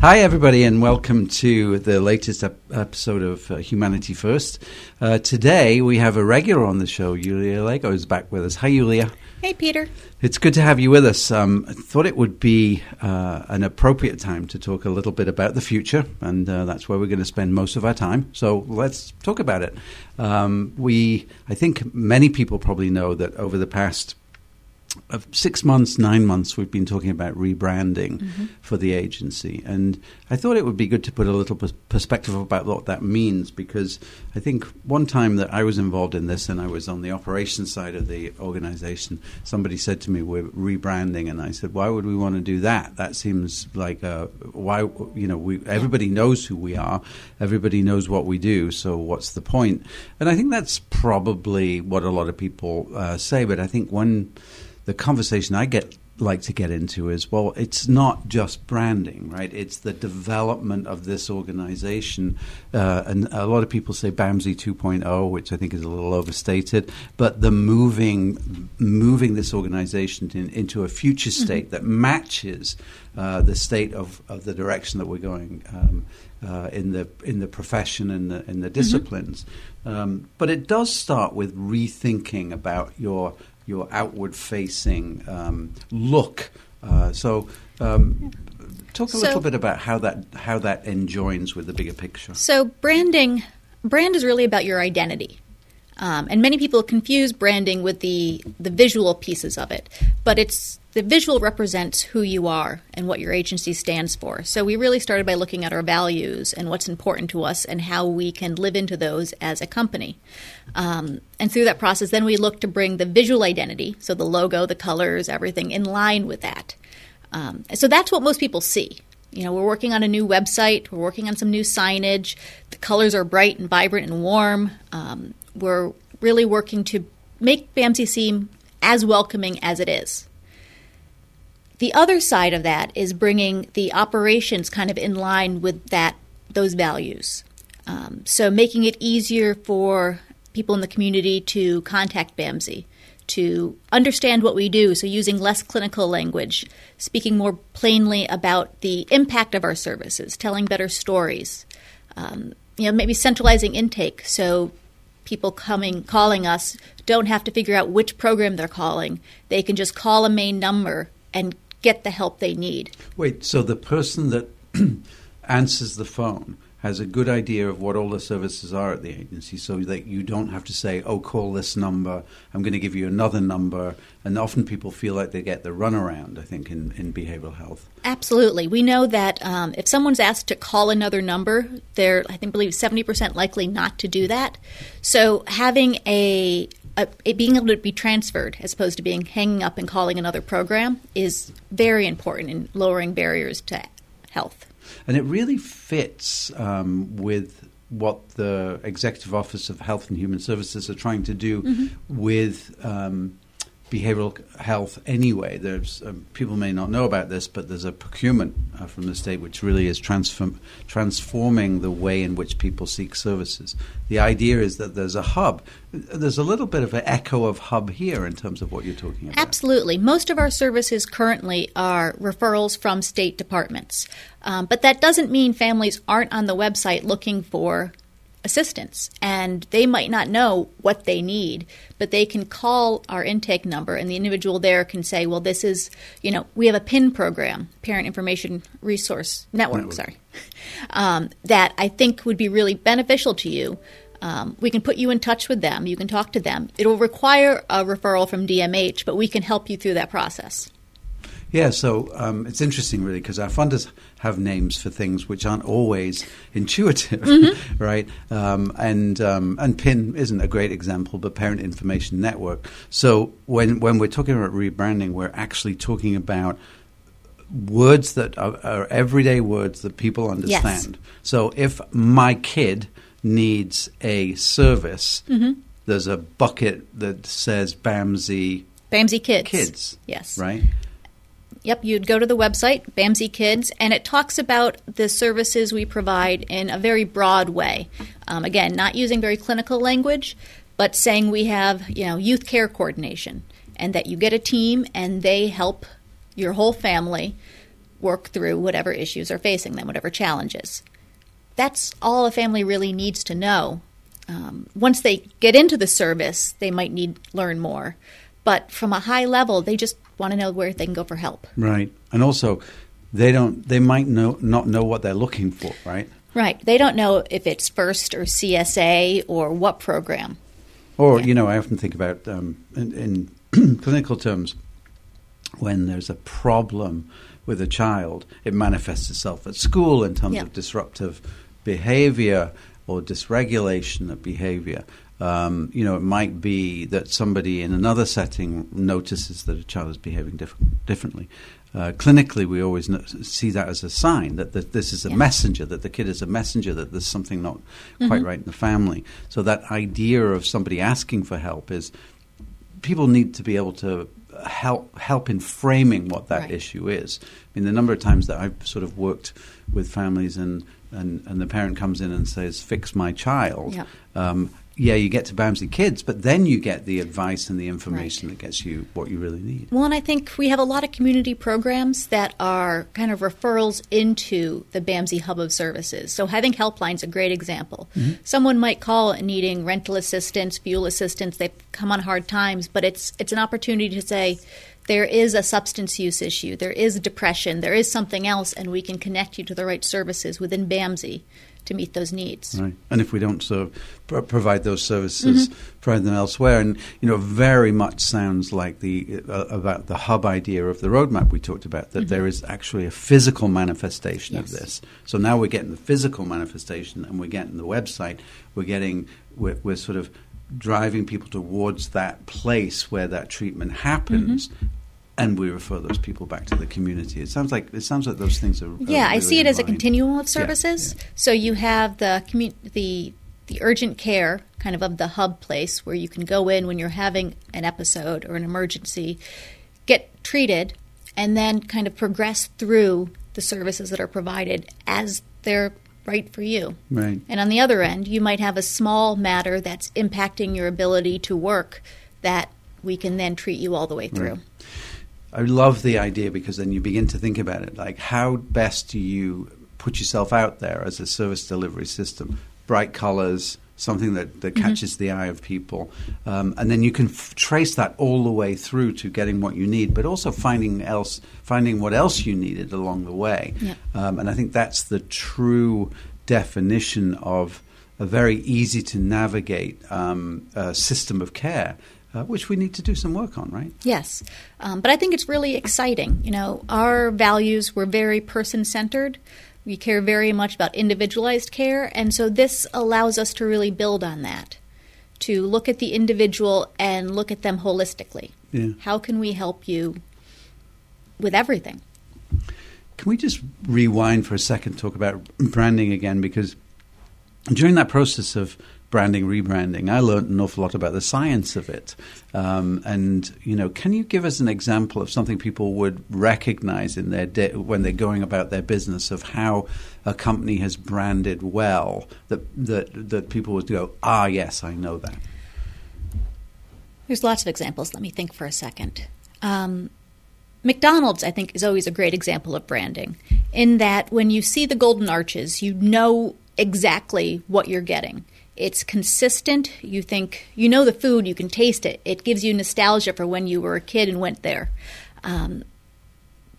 Hi, everybody, and welcome to the latest ep- episode of uh, Humanity First. Uh, today, we have a regular on the show. Yulia Lego is back with us. Hi, Yulia. Hey, Peter. It's good to have you with us. Um, I thought it would be uh, an appropriate time to talk a little bit about the future, and uh, that's where we're going to spend most of our time. So let's talk about it. Um, we, I think, many people probably know that over the past six months, nine months, we've been talking about rebranding mm-hmm. for the agency. And I thought it would be good to put a little perspective about what that means because I think one time that I was involved in this and I was on the operations side of the organization, somebody said to me, We're rebranding. And I said, Why would we want to do that? That seems like, a, why, you know, we, everybody knows who we are, everybody knows what we do, so what's the point? And I think that's probably what a lot of people uh, say, but I think one the conversation I get like to get into is well, it's not just branding, right? It's the development of this organization. Uh, and a lot of people say BAMSI 2.0, which I think is a little overstated, but the moving, moving this organization in, into a future mm-hmm. state mm-hmm. that matches uh, the state of, of the direction that we're going. Um, uh, in the in the profession and the in the mm-hmm. disciplines, mm-hmm. um, but it does start with rethinking about your your outward facing um, look. Uh, so, um, talk a so, little bit about how that how that enjoins with the bigger picture. So, branding brand is really about your identity. Um, and many people confuse branding with the the visual pieces of it, but it's the visual represents who you are and what your agency stands for. So we really started by looking at our values and what's important to us and how we can live into those as a company. Um, and through that process, then we look to bring the visual identity, so the logo, the colors, everything, in line with that. Um, so that's what most people see. You know, we're working on a new website, we're working on some new signage. The colors are bright and vibrant and warm. Um, we're really working to make BAMSI seem as welcoming as it is. The other side of that is bringing the operations kind of in line with that those values. Um, so making it easier for people in the community to contact BAMSI, to understand what we do. So using less clinical language, speaking more plainly about the impact of our services, telling better stories. Um, you know, maybe centralizing intake so people coming calling us don't have to figure out which program they're calling. They can just call a main number and get the help they need. Wait, so the person that answers the phone has a good idea of what all the services are at the agency so that you don't have to say, oh, call this number, I'm going to give you another number. And often people feel like they get the runaround, I think, in, in behavioral health. Absolutely. We know that um, if someone's asked to call another number, they're, I think, believe 70% likely not to do that. So having a, uh, being able to be transferred as opposed to being hanging up and calling another program is very important in lowering barriers to health. And it really fits um, with what the Executive Office of Health and Human Services are trying to do mm-hmm. with um, behavioral health anyway. There's um, people may not know about this, but there's a procurement uh, from the state which really is transform, transforming the way in which people seek services. The idea is that there's a hub. There's a little bit of an echo of hub here in terms of what you're talking about. Absolutely, most of our services currently are referrals from state departments, um, but that doesn't mean families aren't on the website looking for assistance and they might not know what they need but they can call our intake number and the individual there can say well this is you know we have a pin program parent information resource network, network. sorry um, that i think would be really beneficial to you. Um, we can put you in touch with them. You can talk to them. It'll require a referral from dmh but we can help you through that process yeah, so um, it's interesting, really, because our funders have names for things which aren't always intuitive, mm-hmm. right? Um, and um, and PIN isn't a great example, but Parent Information Network. So when when we're talking about rebranding, we're actually talking about words that are, are everyday words that people understand. Yes. So if my kid needs a service, mm-hmm. there's a bucket that says BAMSI. BAMSI Kids. Kids. Yes. Right? Yep, you'd go to the website, BAMSI Kids, and it talks about the services we provide in a very broad way. Um, again, not using very clinical language, but saying we have, you know, youth care coordination, and that you get a team and they help your whole family work through whatever issues are facing them, whatever challenges. That's all a family really needs to know. Um, once they get into the service, they might need learn more, but from a high level, they just want to know where they can go for help. Right, and also they don't. They might know not know what they're looking for. Right. Right. They don't know if it's FIRST or CSA or what program. Or yeah. you know, I often think about um, in, in clinical terms when there's a problem with a child, it manifests itself at school in terms yeah. of disruptive behavior or dysregulation of behavior. Um, you know, it might be that somebody in another setting notices that a child is behaving diff- differently. Uh, clinically, we always know, see that as a sign that, that this is a yeah. messenger, that the kid is a messenger, that there's something not mm-hmm. quite right in the family. So that idea of somebody asking for help is people need to be able to help help in framing what that right. issue is. I mean, the number of times that I've sort of worked with families and and, and the parent comes in and says, "Fix my child." Yeah. Um, yeah, you get to BAMSI Kids, but then you get the advice and the information right. that gets you what you really need. Well, and I think we have a lot of community programs that are kind of referrals into the BAMSI hub of services. So having helplines is a great example. Mm-hmm. Someone might call needing rental assistance, fuel assistance. They've come on hard times, but it's it's an opportunity to say there is a substance use issue, there is depression, there is something else, and we can connect you to the right services within BAMSI to meet those needs. Right. And if we don't serve, provide those services, mm-hmm. provide them elsewhere, and you know, very much sounds like the uh, about the hub idea of the roadmap we talked about that mm-hmm. there is actually a physical manifestation yes. of this. So now we're getting the physical manifestation, and we're getting the website. We're getting we're, we're sort of driving people towards that place where that treatment happens mm-hmm and we refer those people back to the community. It sounds like it sounds like those things are. Yeah, really I see it as a continuum of services. Yeah, yeah. So you have the commu- the the urgent care kind of of the hub place where you can go in when you're having an episode or an emergency, get treated, and then kind of progress through the services that are provided as they're right for you. Right. And on the other end, you might have a small matter that's impacting your ability to work that we can then treat you all the way through. Right. I love the idea because then you begin to think about it like how best do you put yourself out there as a service delivery system? Bright colors, something that, that mm-hmm. catches the eye of people. Um, and then you can f- trace that all the way through to getting what you need, but also finding else, finding what else you needed along the way. Yeah. Um, and I think that's the true definition of a very easy to navigate um, uh, system of care uh, which we need to do some work on, right? Yes. Um, but I think it's really exciting. You know, our values were very person centered. We care very much about individualized care, and so this allows us to really build on that, to look at the individual and look at them holistically. Yeah. How can we help you with everything? Can we just rewind for a second, talk about branding again? Because during that process of branding, rebranding, I learned an awful lot about the science of it. Um, and you know, can you give us an example of something people would recognize in their de- when they're going about their business of how a company has branded well that that that people would go, ah, yes, I know that. There's lots of examples. Let me think for a second. Um, McDonald's, I think, is always a great example of branding in that when you see the golden arches, you know exactly what you're getting. It's consistent. You think you know the food, you can taste it. It gives you nostalgia for when you were a kid and went there. Um,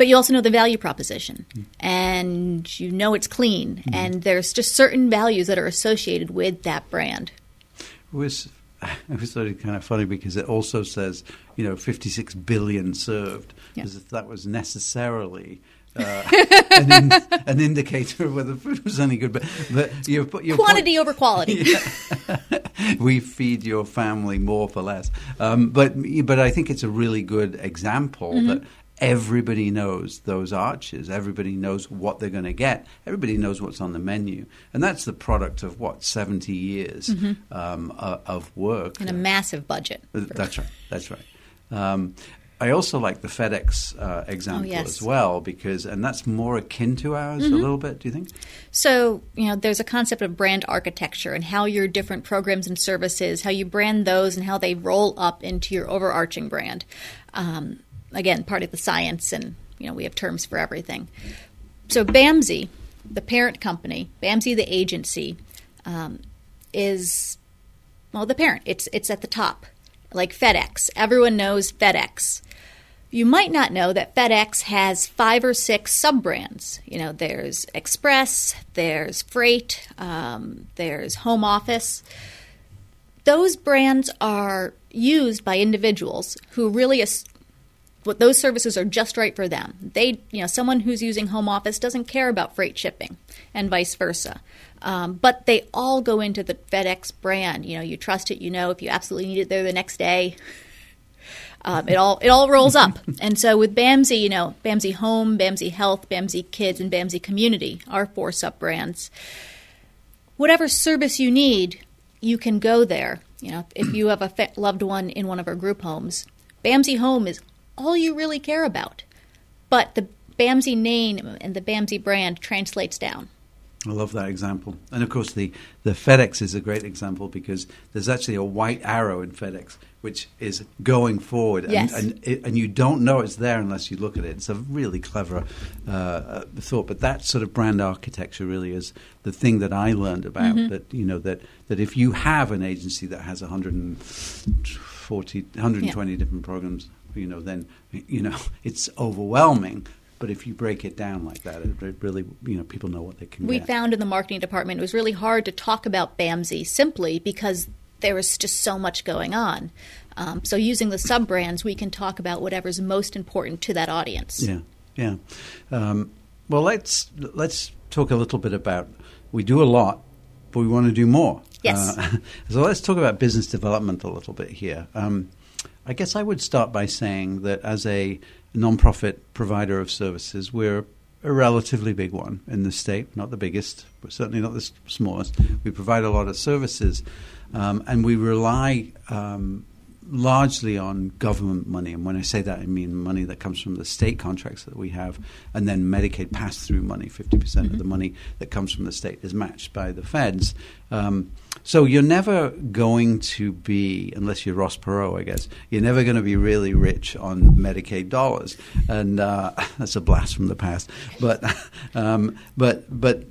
but you also know the value proposition mm. and you know it's clean mm. and there's just certain values that are associated with that brand. It was it was sort of kind of funny because it also says you know 56 billion served yeah. as if that was necessarily uh, an, in, an, indicator of whether food was any good. But, but your, your quantity point, over quality. Yeah. we feed your family more for less. Um, but but I think it's a really good example mm-hmm. that everybody knows those arches. Everybody knows what they're going to get. Everybody knows what's on the menu, and that's the product of what seventy years mm-hmm. um, uh, of work and a massive budget. That's right. That's right. Um, I also like the FedEx uh, example oh, yes. as well because, and that's more akin to ours mm-hmm. a little bit. Do you think? So you know, there's a concept of brand architecture and how your different programs and services, how you brand those, and how they roll up into your overarching brand. Um, again, part of the science and You know, we have terms for everything. So BAMSI, the parent company, BAMSI, the agency, um, is well the parent. It's it's at the top, like FedEx. Everyone knows FedEx. You might not know that FedEx has five or six sub brands. You know, there's Express, there's Freight, um, there's Home Office. Those brands are used by individuals who really what those services are just right for them. They, you know, someone who's using home office doesn't care about freight shipping, and vice versa. Um, but they all go into the FedEx brand. You know, you trust it. You know, if you absolutely need it there the next day, um, it all it all rolls up. and so with BAMSI, you know, BAMSI Home, BAMSI Health, BAMSI Kids, and BAMSI Community, our four sub brands. Whatever service you need, you can go there. You know, if you have a loved one in one of our group homes, BAMSI Home is all you really care about. But the BAMSI name and the BAMSI brand translates down. I love that example. And of course, the, the FedEx is a great example because there's actually a white arrow in FedEx which is going forward. Yes. And, and, you don't know it's there unless you look at it. It's a really clever uh, uh, thought. But that sort of brand architecture really is the thing that I learned about mm-hmm. that, you know, that, that if you have an agency that has 140, 120 yeah. different programs, you know, then, you know, it's overwhelming. But if you break it down like that, it really, you know, people know what they can we get. found in the marketing department it was really hard to talk about BAMSI simply because there was just so much going on. Um, so using the sub brands, we can talk about whatever's most important to that audience. Yeah, yeah. Um, well, let's let's talk a little bit about. We do a lot, but we want to do more. Yes. Uh, so let's talk about business development a little bit here. Um, I guess I would start by saying that as a nonprofit provider of services, we're a relatively big one in the state, not the biggest, but certainly not the smallest. We provide a lot of services, um, and we rely um, largely on government money. And when I say that, I mean money that comes from the state contracts that we have, and then Medicaid pass through money. 50% mm-hmm. of the money that comes from the state is matched by the feds. Um, so you're never going to be, unless you're Ross Perot, I guess, you're never going to be really rich on Medicaid dollars. And uh, that's a blast from the past. But, um, but, but,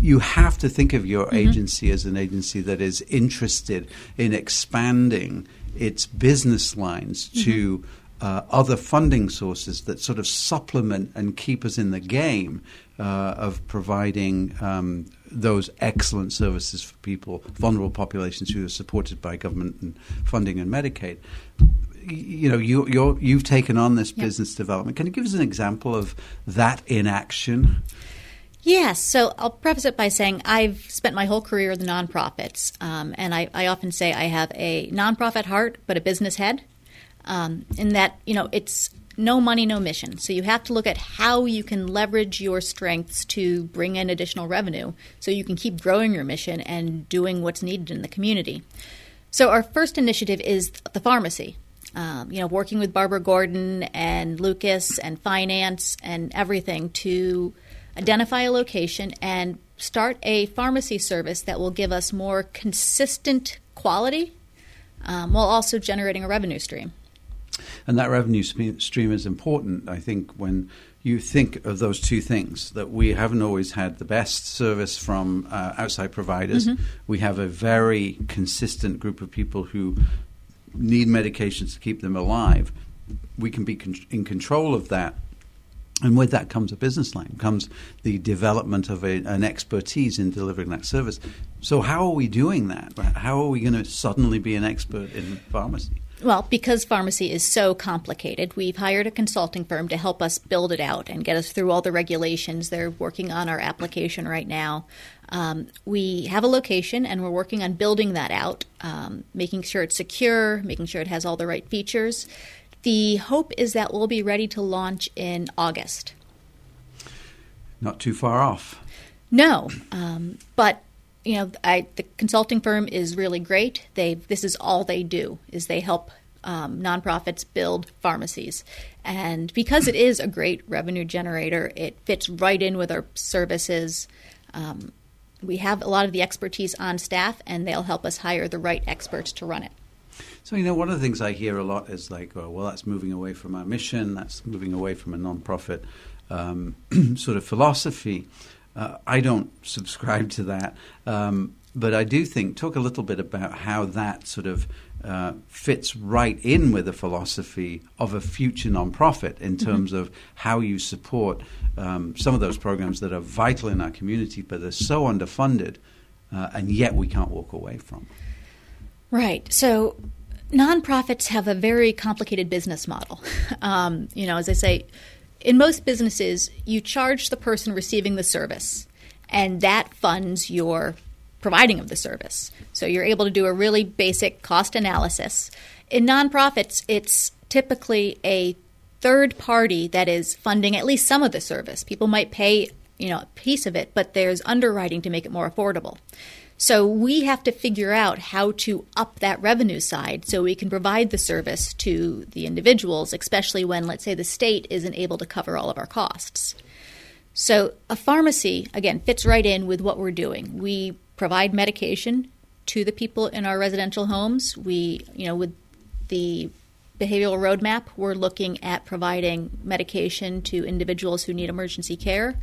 you have to think of your mm-hmm. agency as an agency that is interested in expanding its business lines mm-hmm. to uh, other funding sources that sort of supplement and keep us in the game uh, of providing um, those excellent services for people, vulnerable populations who are supported by government and funding and Medicaid. You know, you, you're, you've taken on this yep. business development. Can you give us an example of that in action? Yes. So I'll preface it by saying I've spent my whole career in the nonprofits. Um, and I, I, often say I have a nonprofit heart, but a business head. Um, in that, you know, it's no money, no mission. So you have to look at how you can leverage your strengths to bring in additional revenue so you can keep growing your mission and doing what's needed in the community. So our first initiative is the pharmacy. Um, you know, working with Barbara Gordon and Lucas and finance and everything to identify a location, and start a pharmacy service that will give us more consistent quality um, while also generating a revenue stream. And that revenue stream is important, I think, when you think of those two things that we haven't always had the best service from uh, outside providers. Mm-hmm. We have a very consistent group of people who need medications to keep them alive. We can be con- in control of that and with that comes a business line, comes the development of a, an expertise in delivering that service. So, how are we doing that? How are we going to suddenly be an expert in pharmacy? Well, because pharmacy is so complicated, we've hired a consulting firm to help us build it out and get us through all the regulations. They're working on our application right now. Um, we have a location and we're working on building that out, um, making sure it's secure, making sure it has all the right features. The hope is that we'll be ready to launch in August. Not too far off. No, um, but you know, I, the consulting firm is really great. They this is all they do is they help um, nonprofits build pharmacies, and because it is a great revenue generator, it fits right in with our services. Um, we have a lot of the expertise on staff, and they'll help us hire the right experts to run it. So, you know, one of the things I hear a lot is like, oh, well, that's moving away from our mission, that's moving away from a nonprofit um, sort of philosophy. Uh, I don't subscribe to that. Um, but I do think, talk a little bit about how that sort of uh, fits right in with the philosophy of a future nonprofit in mm-hmm. terms mm-hmm. of how you support um, some of those programs that are vital in our community, but they're so underfunded, uh, and yet we can't walk away from. Right. So nonprofits have a very complicated business model. Um, you know, as I say, in most businesses, you charge the person receiving the service, and that funds your providing of the service. So you're able to do a really basic cost analysis. In nonprofits, it's typically a third party that is funding at least some of the service. People might pay, you know, a piece of it, but there's underwriting to make it more affordable. So we have to figure out how to up that revenue side so we can provide the service to the individuals, especially when, let's say, the state isn't able to cover all of our costs. So a pharmacy, again, fits right in with what we're doing. We provide medication to the people in our residential homes. We, you know, with the behavioral roadmap, we're looking at providing medication to individuals who need emergency care.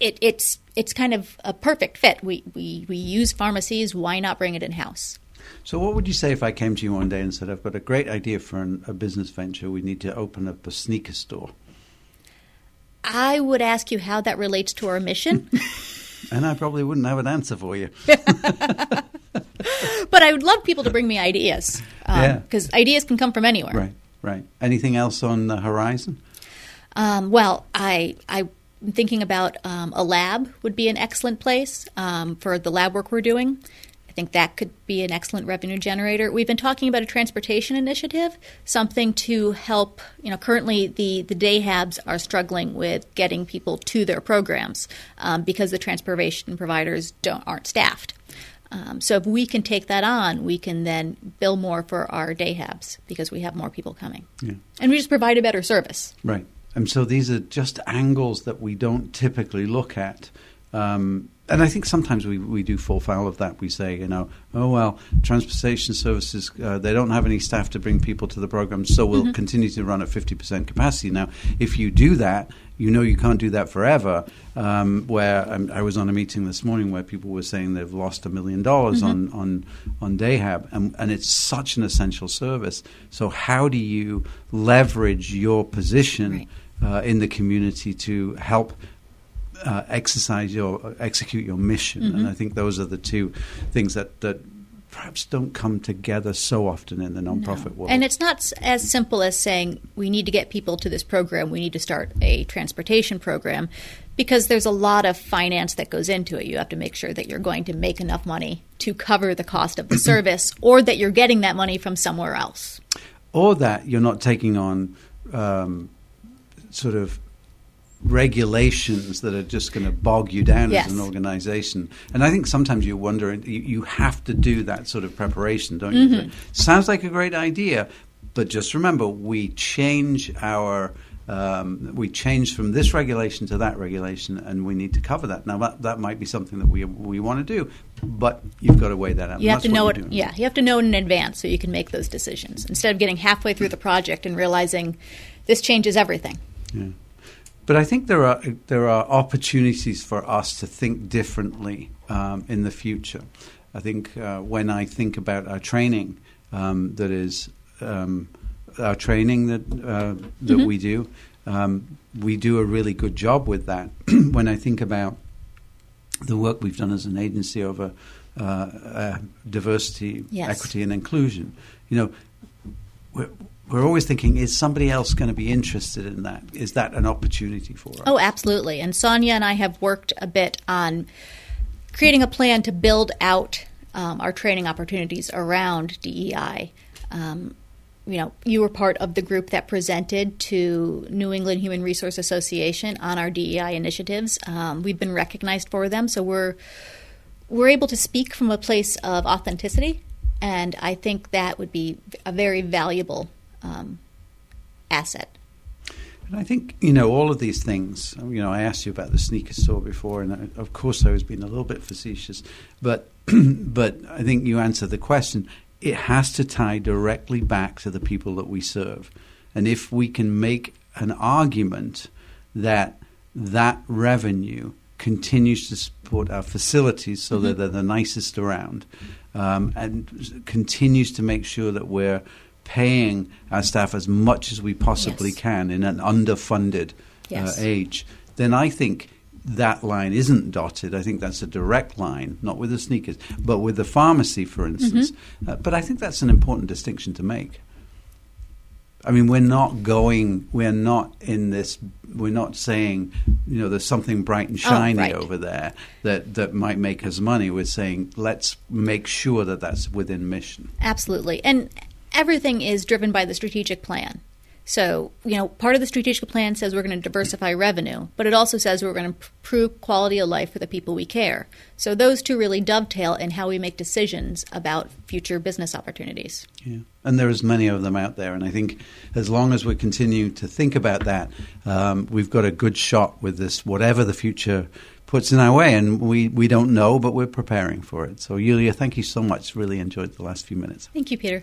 It, it's it's kind of a perfect fit. We, we we use pharmacies. Why not bring it in house? So, what would you say if I came to you one day and said, "I've got a great idea for an, a business venture. We need to open up a sneaker store." I would ask you how that relates to our mission. And I probably wouldn't have an answer for you. but I would love people to bring me ideas. Because um, yeah. ideas can come from anywhere. Right, right. Anything else on the horizon? Um, well, I, I'm thinking about um, a lab would be an excellent place um, for the lab work we're doing. I think that could be an excellent revenue generator. We've been talking about a transportation initiative, something to help. You know, currently the the day habs are struggling with getting people to their programs um, because the transportation providers don't aren't staffed. Um, so if we can take that on, we can then bill more for our day habs because we have more people coming, yeah. and we just provide a better service. Right. And so these are just angles that we don't typically look at. Um, and I think sometimes we, we do fall foul of that. We say, you know, oh, well, transportation services, uh, they don't have any staff to bring people to the program, so we'll mm-hmm. continue to run at 50% capacity. Now, if you do that, you know you can't do that forever. Um, where um, I was on a meeting this morning where people were saying they've lost a million dollars mm-hmm. on, on, on Dayhab, and, and it's such an essential service. So, how do you leverage your position right. Uh, in the community to help? uh, exercise your execute your mission. Mm-hmm. And I think those are the two things that that perhaps don't come together so often in the nonprofit no. world. And it's not as simple as saying we need to get people to this program, we need to start a transportation program because there's a lot of finance that goes into it. You have to make sure that you're going to make enough money to cover the cost of the service or that you're getting that money from somewhere else. Or that you're not taking on um, sort of regulations that are just going to bog you down yes. as an organization. And I think sometimes you wonder, you, you have to do that sort of preparation, don't mm-hmm. you? Sounds like a great idea, but just remember, we change our. Um, we change from this regulation to that regulation, and we need to cover that. Now, that, that might be something that we we want to do, but you've got to weigh that out. You have to know it. Yeah, you have to know it in advance so you can make those decisions instead of getting halfway through the project and realizing this changes everything. Yeah. But I think there are there are opportunities for us to think differently um, in the future. I think uh, when I think about our training, um, that is um, our training that uh, that mm-hmm. we do, um, we do a really good job with that. when I think about the work we've done as an agency over uh, uh diversity, yes. equity, and inclusion, you know, we're always thinking, is somebody else going to be interested in that? Is that an opportunity for us? Oh, absolutely. And Sonia and I have worked a bit on creating a plan to build out um, our training opportunities around DEI. Um, you know, you were part of the group that presented to New England Human Resource Association on our DEI initiatives. Um, we've been recognized for them, so we're we're able to speak from a place of authenticity, and I think that would be a very valuable um, asset. And I think you know all of these things. You know, I asked you about the sneaker store before, and of course I was being a little bit facetious, but but I think you answered the question. it has to tie directly back to the people that we serve. And if we can make an argument that that revenue continues to support our facilities so mm-hmm. that they're the nicest around um, and continues to make sure that we're paying our staff as much as we possibly yes. can in an underfunded uh, yes. uh, age, then I think that line isn't dotted. I think that's a direct line, not with the sneakers, but with the pharmacy, for instance. Mm-hmm. Uh, but I think that's an important distinction to make. I mean, we're not going, we're not in this, we're not saying, you know, there's something bright and oh, shiny oh, right. over there that, that might make us money. We're saying, let's make sure that that's within mission. Absolutely. And everything is driven by the strategic plan. So, you know, part of the strategic plan says we're going to diversify revenue, but it also says we're going to improve quality of life for the people we care. So those two really dovetail in how we make decisions about future business opportunities. Yeah. And there's many of them out there. And I think as long as we continue to think about that, um, we've got a good shot with this, whatever the future puts in our way. And we, we don't know, but we're preparing for it. So, Yulia, thank you so much. Really enjoyed the last few minutes. Thank you, Peter.